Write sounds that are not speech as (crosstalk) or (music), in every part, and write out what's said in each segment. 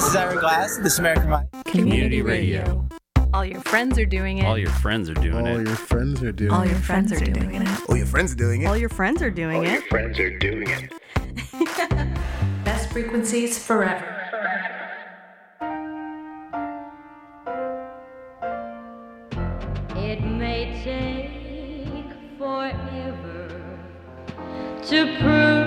This is Ira Glass. This is American Mind. Community Radio. All your friends are doing it. All your friends are doing it. All it. your friends are doing it. All it. your friends are doing it. Oh, your friends are doing it. All your friends are doing it. friends are doing it. (laughs) Best frequencies forever. It may take forever to prove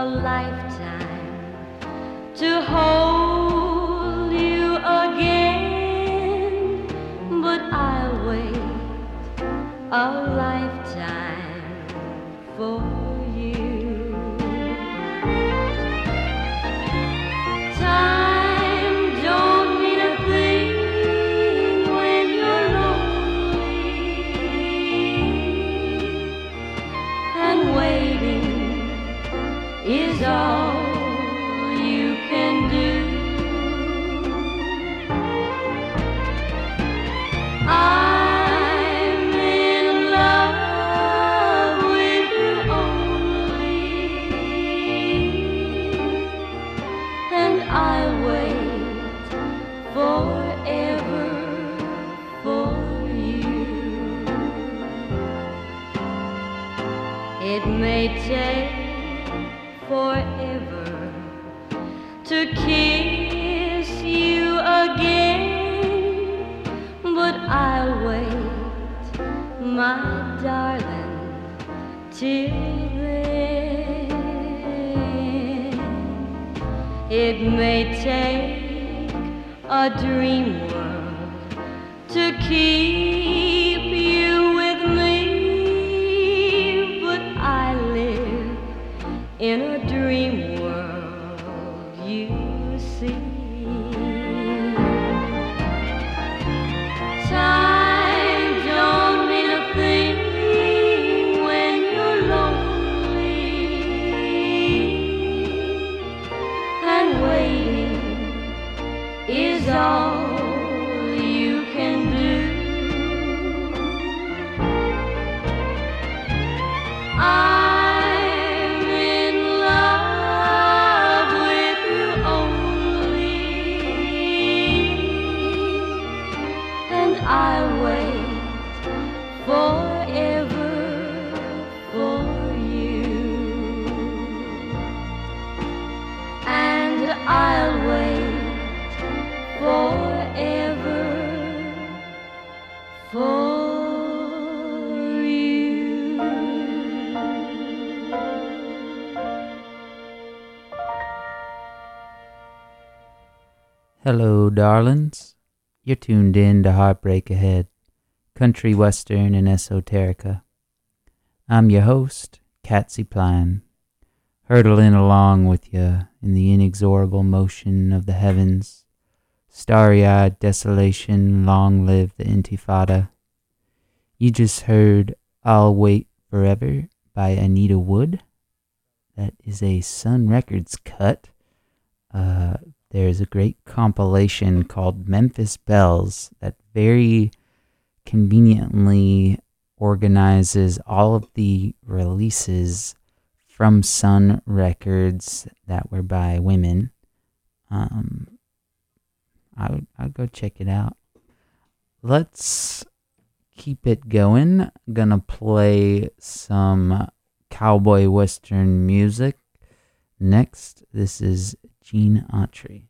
a lifetime to hold you again, but I'll wait a my darling, then. It may take a dream world to keep Hello, darlings. You're tuned in to Heartbreak Ahead, country western and esoterica. I'm your host, Catsy Pline, hurtling along with you in the inexorable motion of the heavens. Starry eyed desolation, long live the Intifada. You just heard I'll Wait Forever by Anita Wood. That is a Sun Records cut. Uh, there's a great compilation called Memphis Belles that very conveniently organizes all of the releases from Sun Records that were by women. Um, I would I'd go check it out. Let's keep it going. Gonna play some cowboy western music. Next, this is Gene Autry.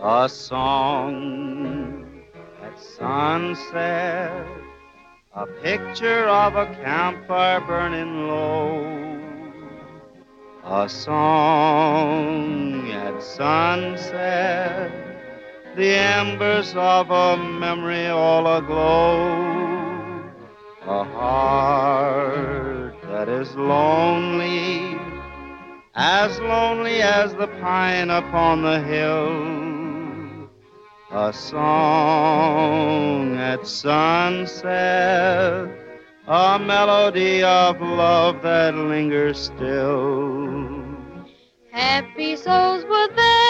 A song at sunset, a picture of a campfire burning low. A song at sunset, the embers of a memory all aglow. A heart that is lonely, as lonely as the pine upon the hill. a song at sunset, a melody of love that lingers still. Happy souls were along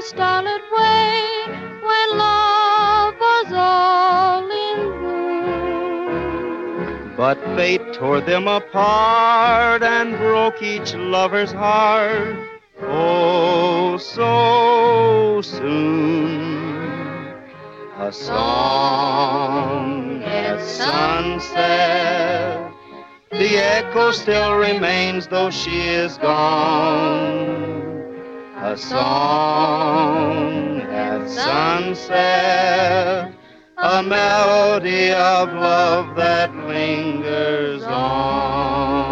starlit way when love was all in bloom. But fate tore them apart and broke each lover's heart. Oh, so soon. A song at sunset. The echo still remains, though she is gone. A song at sunset, a melody of love that lingers on.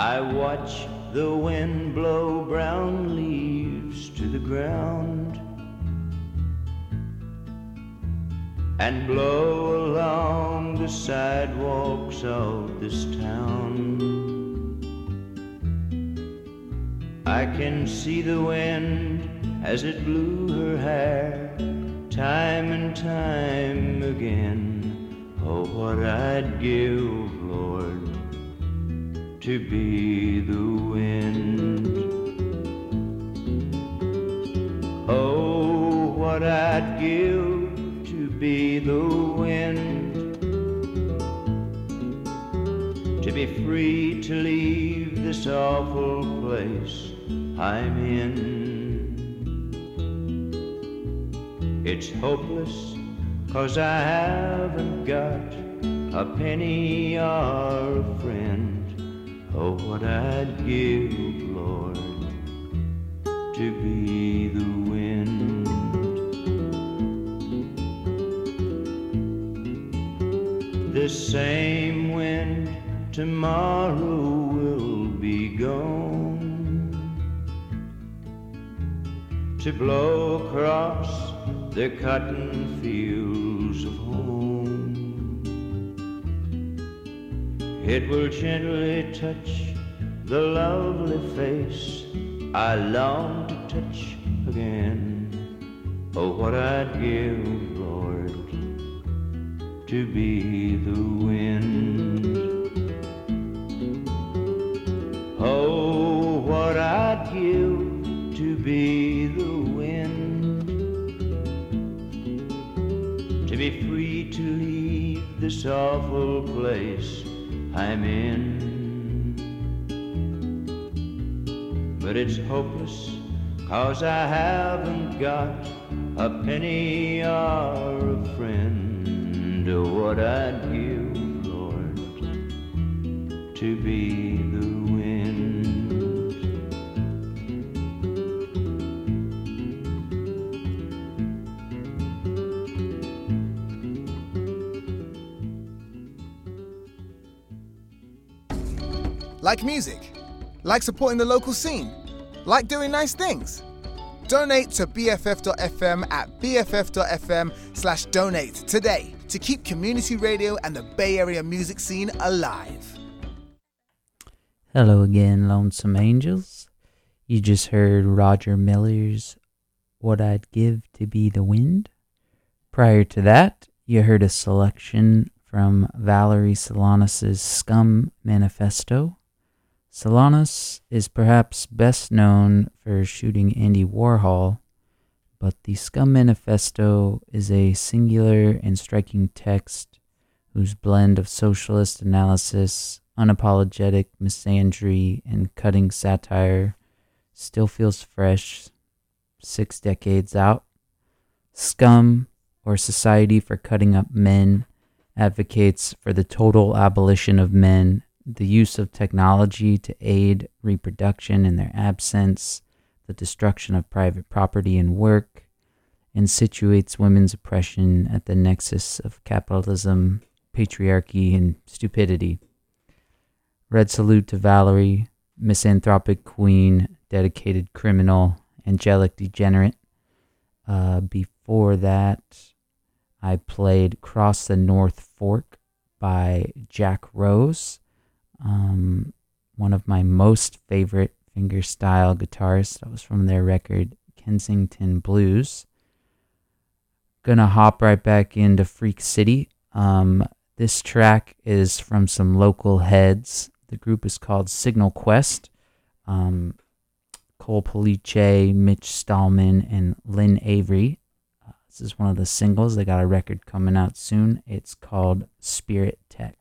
I watch the wind blow brown leaves to the ground and blow along the sidewalks of this town. I can see the wind as it blew her hair time and time again. Oh, what I'd give, to be the wind. Oh, what I'd give to be the wind. To be free to leave this awful place I'm in. It's hopeless, cause I haven't got a penny or a friend. Oh, what I'd give, Lord, to be the wind. This same wind tomorrow will be gone to blow across the cotton fields It will gently touch the lovely face I long to touch again. Oh, what I'd give, Lord, to be the wind. Oh, what I'd give to be the wind. To be free to leave this awful place I'm in. But it's hopeless, cause I haven't got a penny or a friend. What I'd give, Lord, to be the Like music? Like supporting the local scene? Like doing nice things? Donate to BFF.FM at BFF.FM slash donate today to keep community radio and the Bay Area music scene alive. Hello again, Lonesome Angels. You just heard Roger Miller's What I'd Give to Be the Wind. Prior to that, you heard a selection from Valerie Solanas' Scum Manifesto. Solanas is perhaps best known for shooting Andy Warhol, but the Scum Manifesto is a singular and striking text whose blend of socialist analysis, unapologetic misandry, and cutting satire still feels fresh six decades out. Scum, or Society for Cutting Up Men, advocates for the total abolition of men, the use of technology to aid reproduction in their absence, the destruction of private property and work, and situates women's oppression at the nexus of capitalism, patriarchy, and stupidity. Red salute to Valerie, misanthropic queen, dedicated criminal, angelic degenerate. Uh, before that, I played Cross the North Fork by Jack Rose, um, one of my most favorite fingerstyle guitarists. That was from their record Kensington Blues. Gonna hop right back into Freak City. Um, this track is from some local heads. The group is called Signal Quest. Um, Cole Pulice, Mitch Stallman, and Lynn Avery. Uh, this is one of the singles. They got a record coming out soon. It's called Spirit Tech.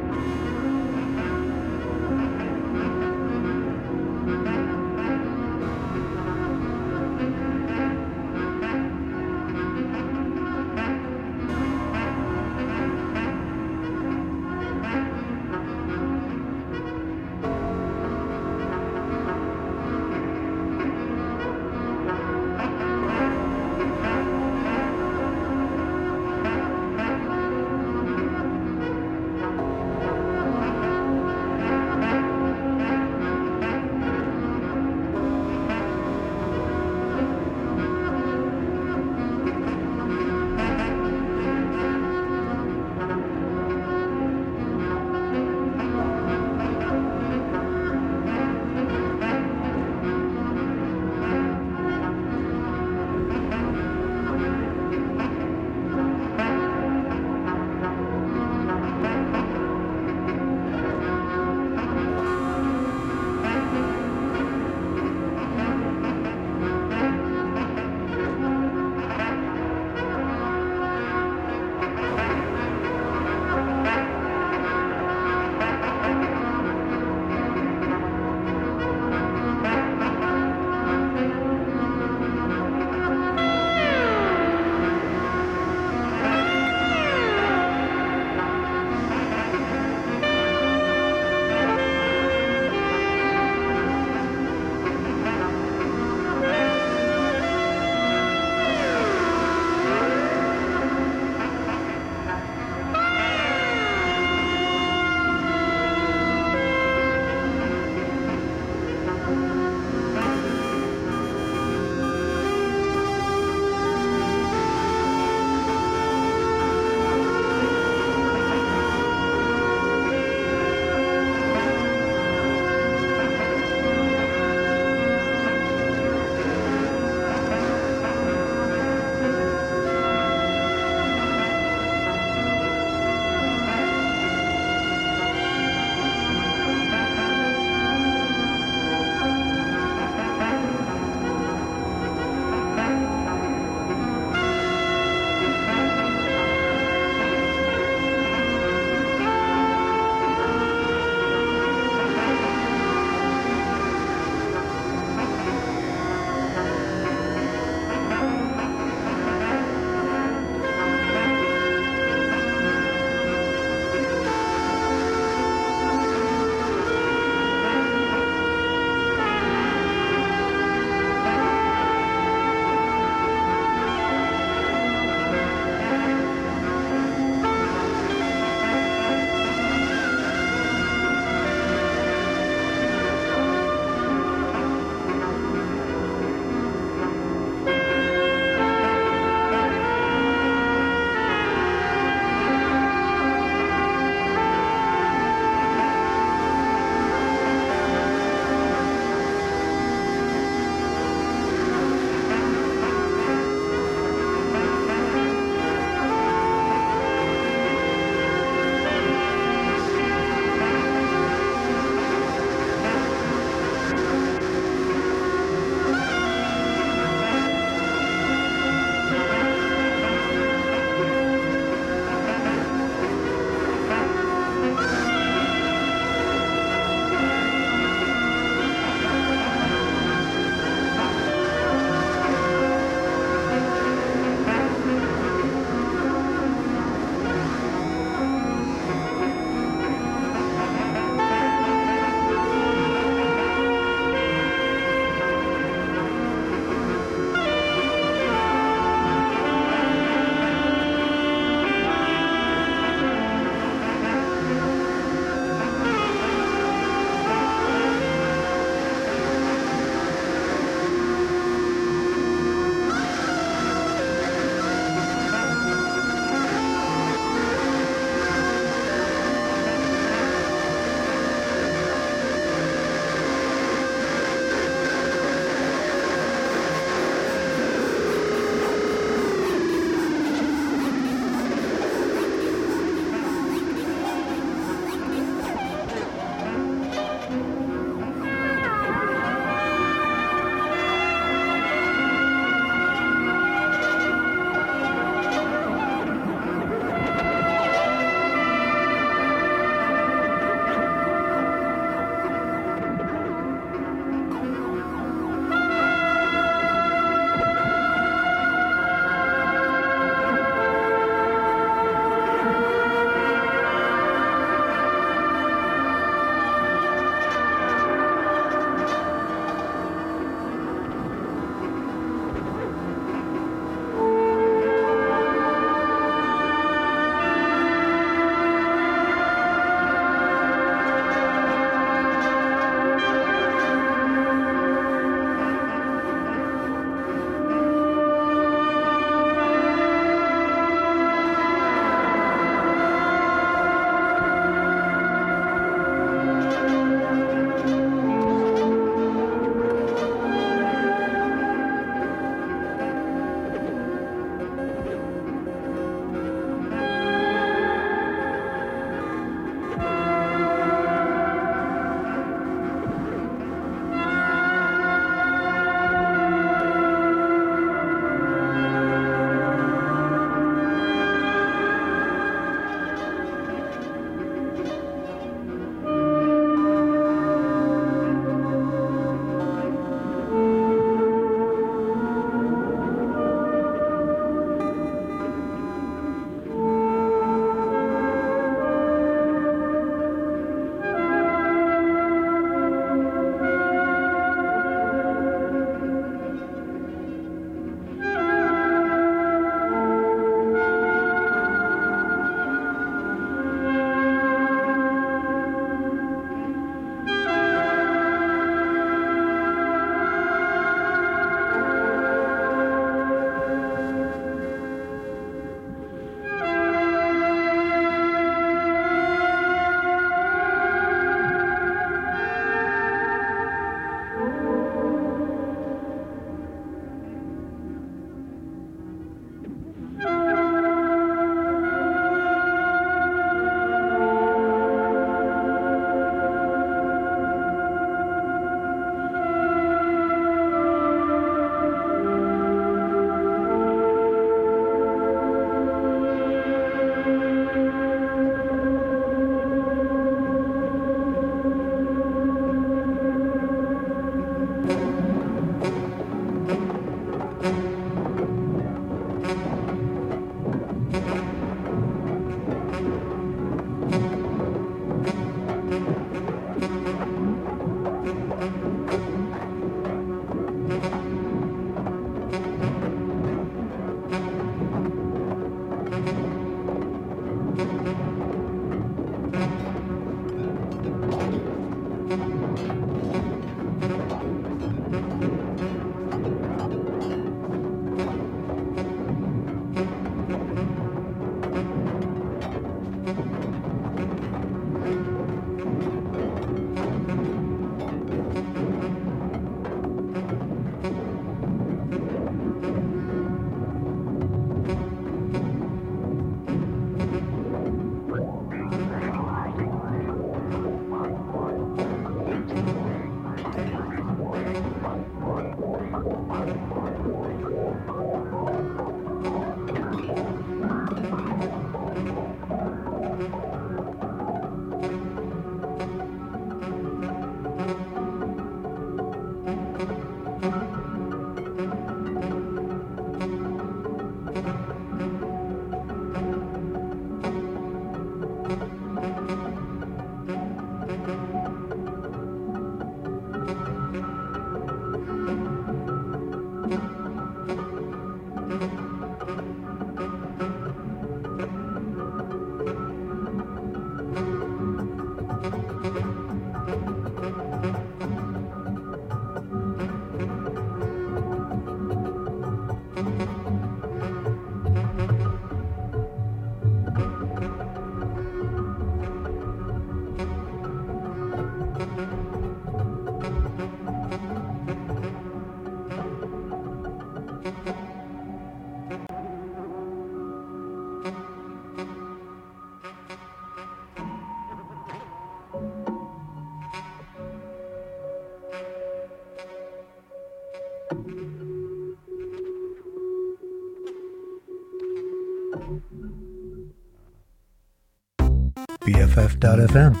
BFF.FM.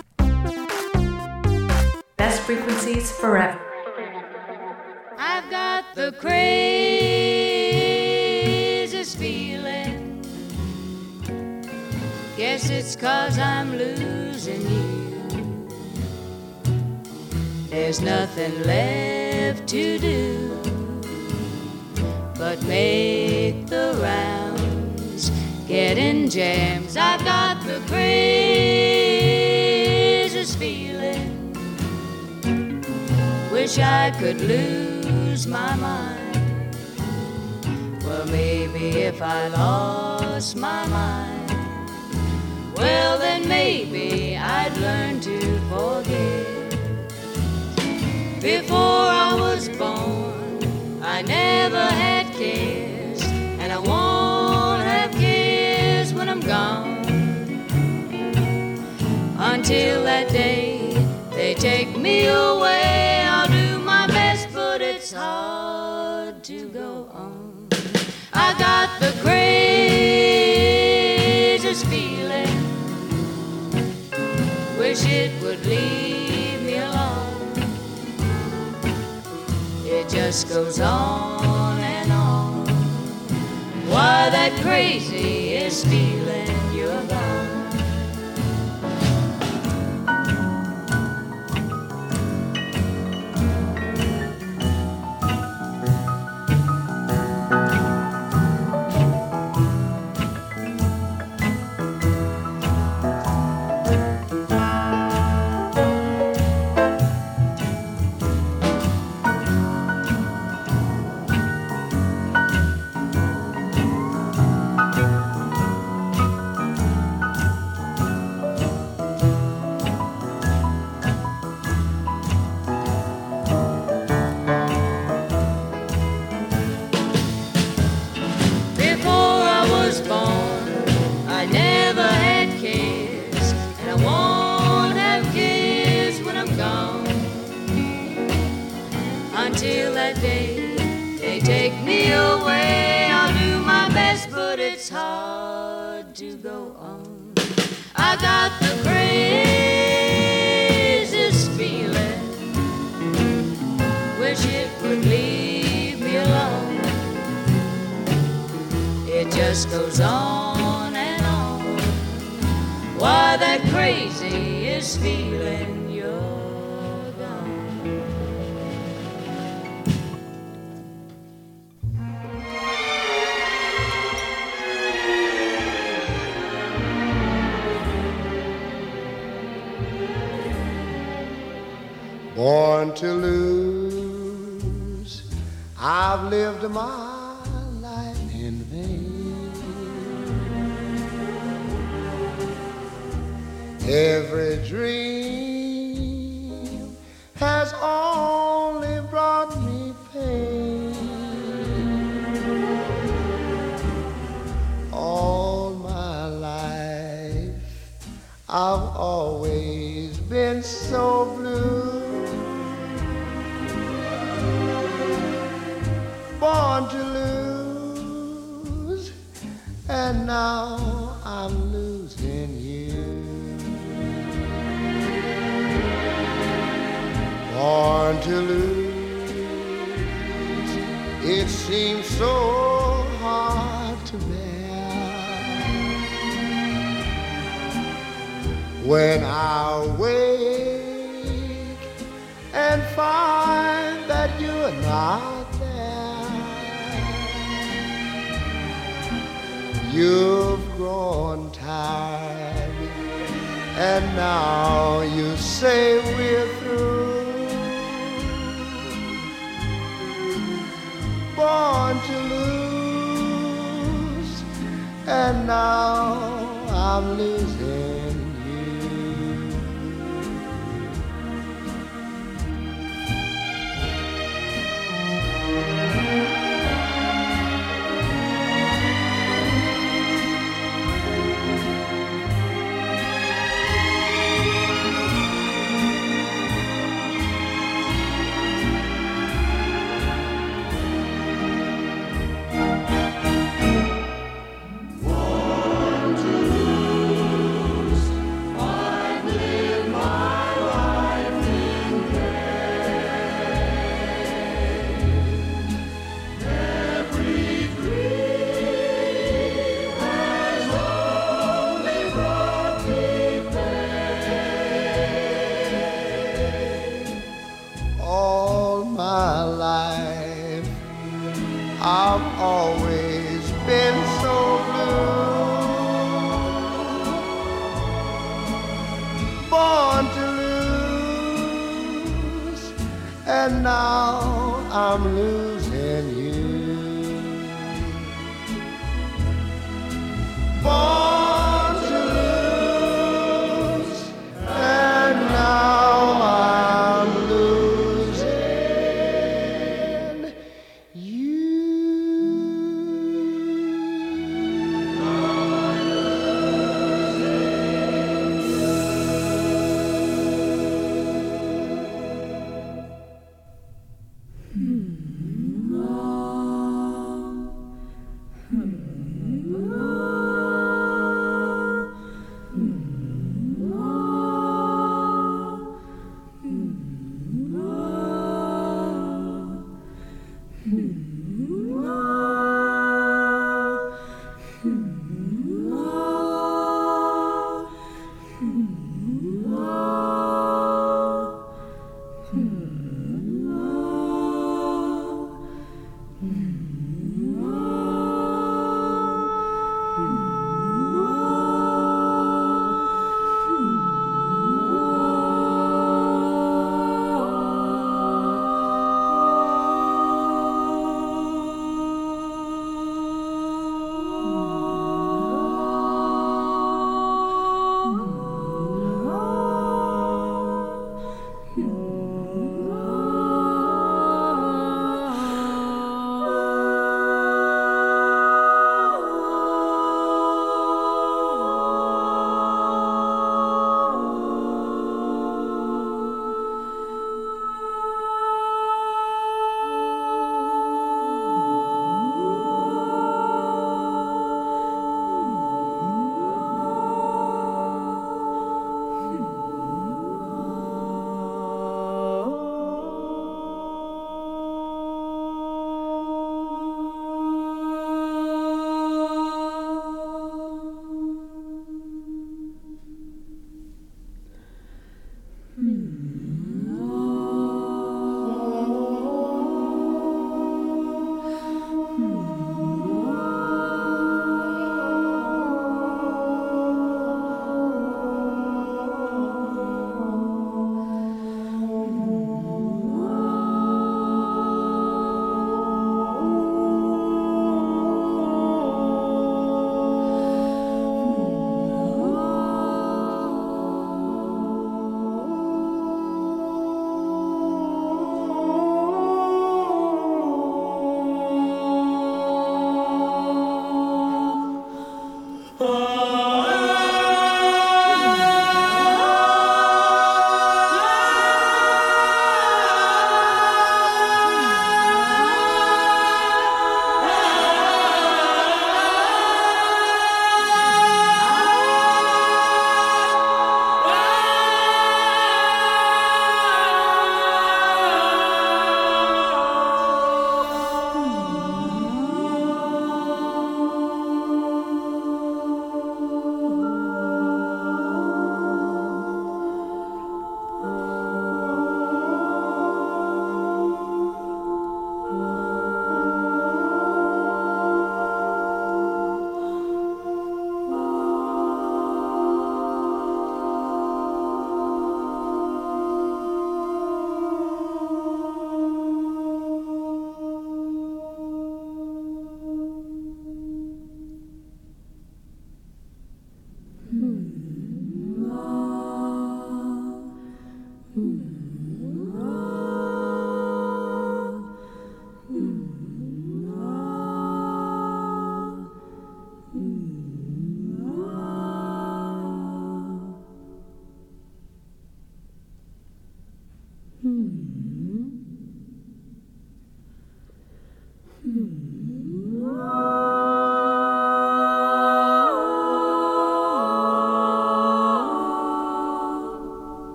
Best frequencies forever. I've got the craziest feeling. Guess it's cause I'm losing you. There's nothing left to do but make the rounds, get in jams. I've got the craziest Wish I could lose my mind. Well, maybe if I lost my mind, well, then maybe I'd learn to forget. Before I was born, I never had cares, and I won't have cares when I'm gone. Until that day they take me away, the craziest feeling, wish it would leave me alone. It just goes on and on. Why that crazy is feeling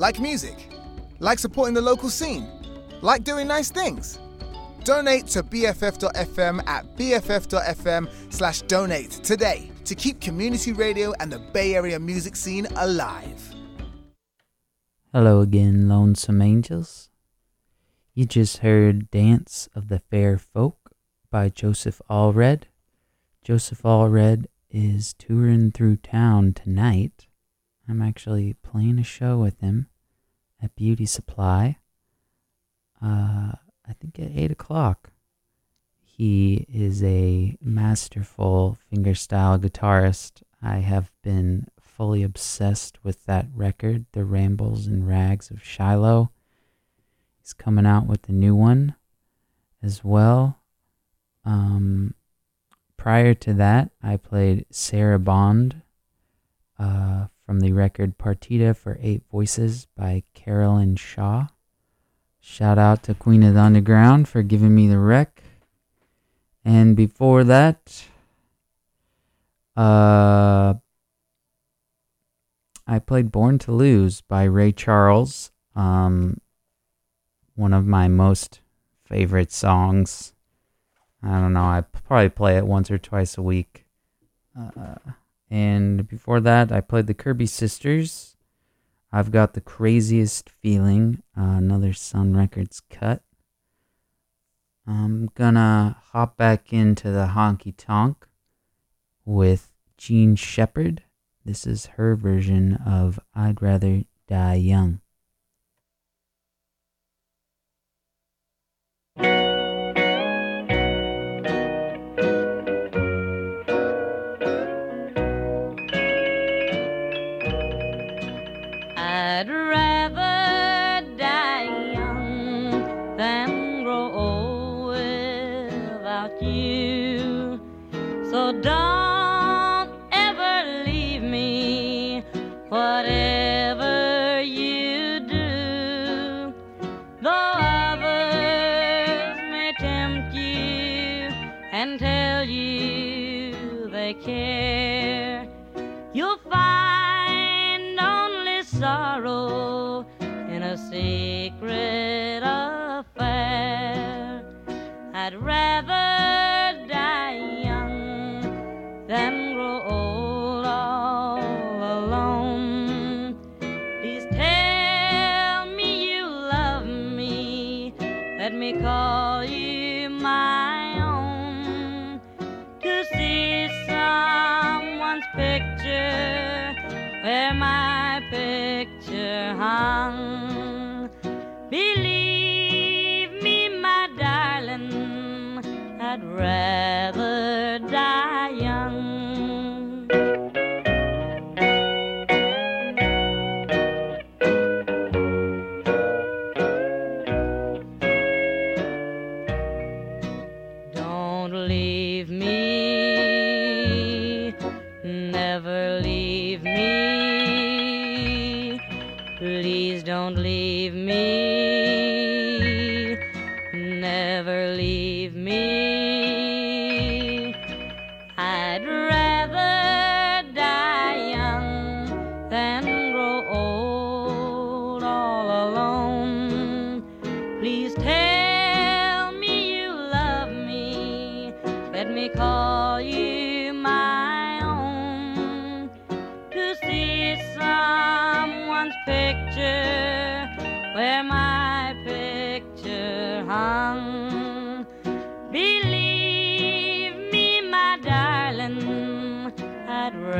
Like music? Like supporting the local scene? Like doing nice things? Donate to BFF.fm at BFF.fm slash donate today to keep community radio and the Bay Area music scene alive. Hello again, Lonesome Angels. You just heard Dance of the Fair Folk by Joseph Allred. Joseph Allred is touring through town tonight. I'm actually playing a show with him at Beauty Supply. Uh, I think at 8 o'clock. He is a masterful fingerstyle guitarist. I have been fully obsessed with that record, The Rambles and Rags of Shiloh. He's coming out with a new one as well. Um, prior to that, I played Sarabande uh, from the record Partita for Eight Voices by Caroline Shaw. Shout out to Queen of the Underground for giving me the rec. And before that, uh, I played Born to Lose by Ray Charles. Um, one of my most favorite songs. I don't know. I probably play it once or twice a week. Uh, and before that, I played the Kirby Sisters. I've got the craziest feeling. Uh, another Sun Records cut. I'm gonna hop back into the honky tonk with Jean Shepard. This is her version of I'd Rather Die Young. Me, whatever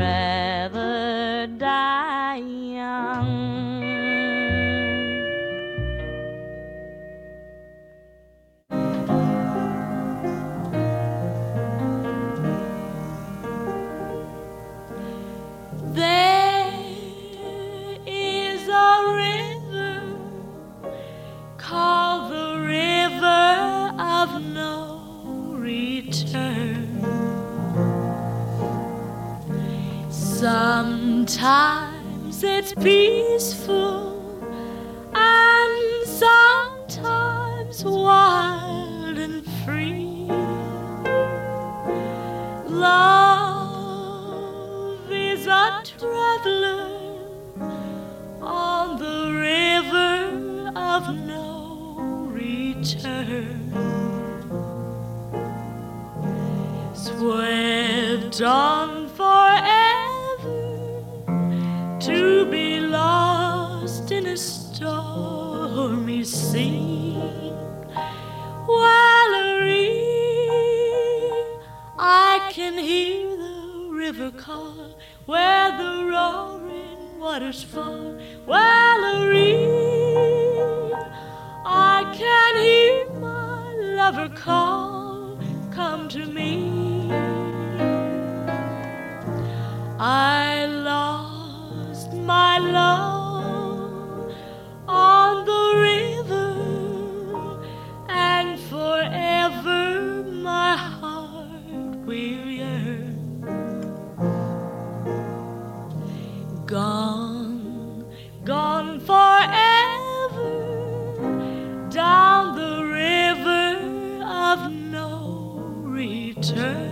I'd peaceful call where the roaring waters fall. Valerie, I can hear my lover call, return.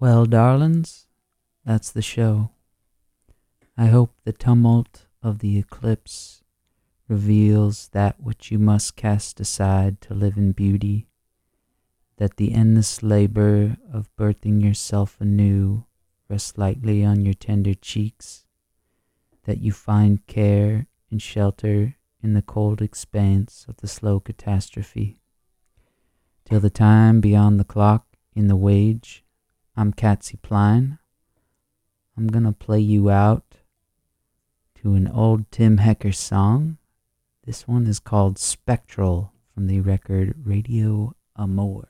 Well, darlings, that's the show. I hope the tumult of the eclipse reveals that which you must cast aside to live in beauty, that the endless labor of birthing yourself anew rests lightly on your tender cheeks, that you find care and shelter in the cold expanse of the slow catastrophe. Till the time beyond the clock in the wage, I'm Catsy Pline. I'm gonna play you out to an old Tim Hecker song. This one is called Spectral from the record Radio Amor.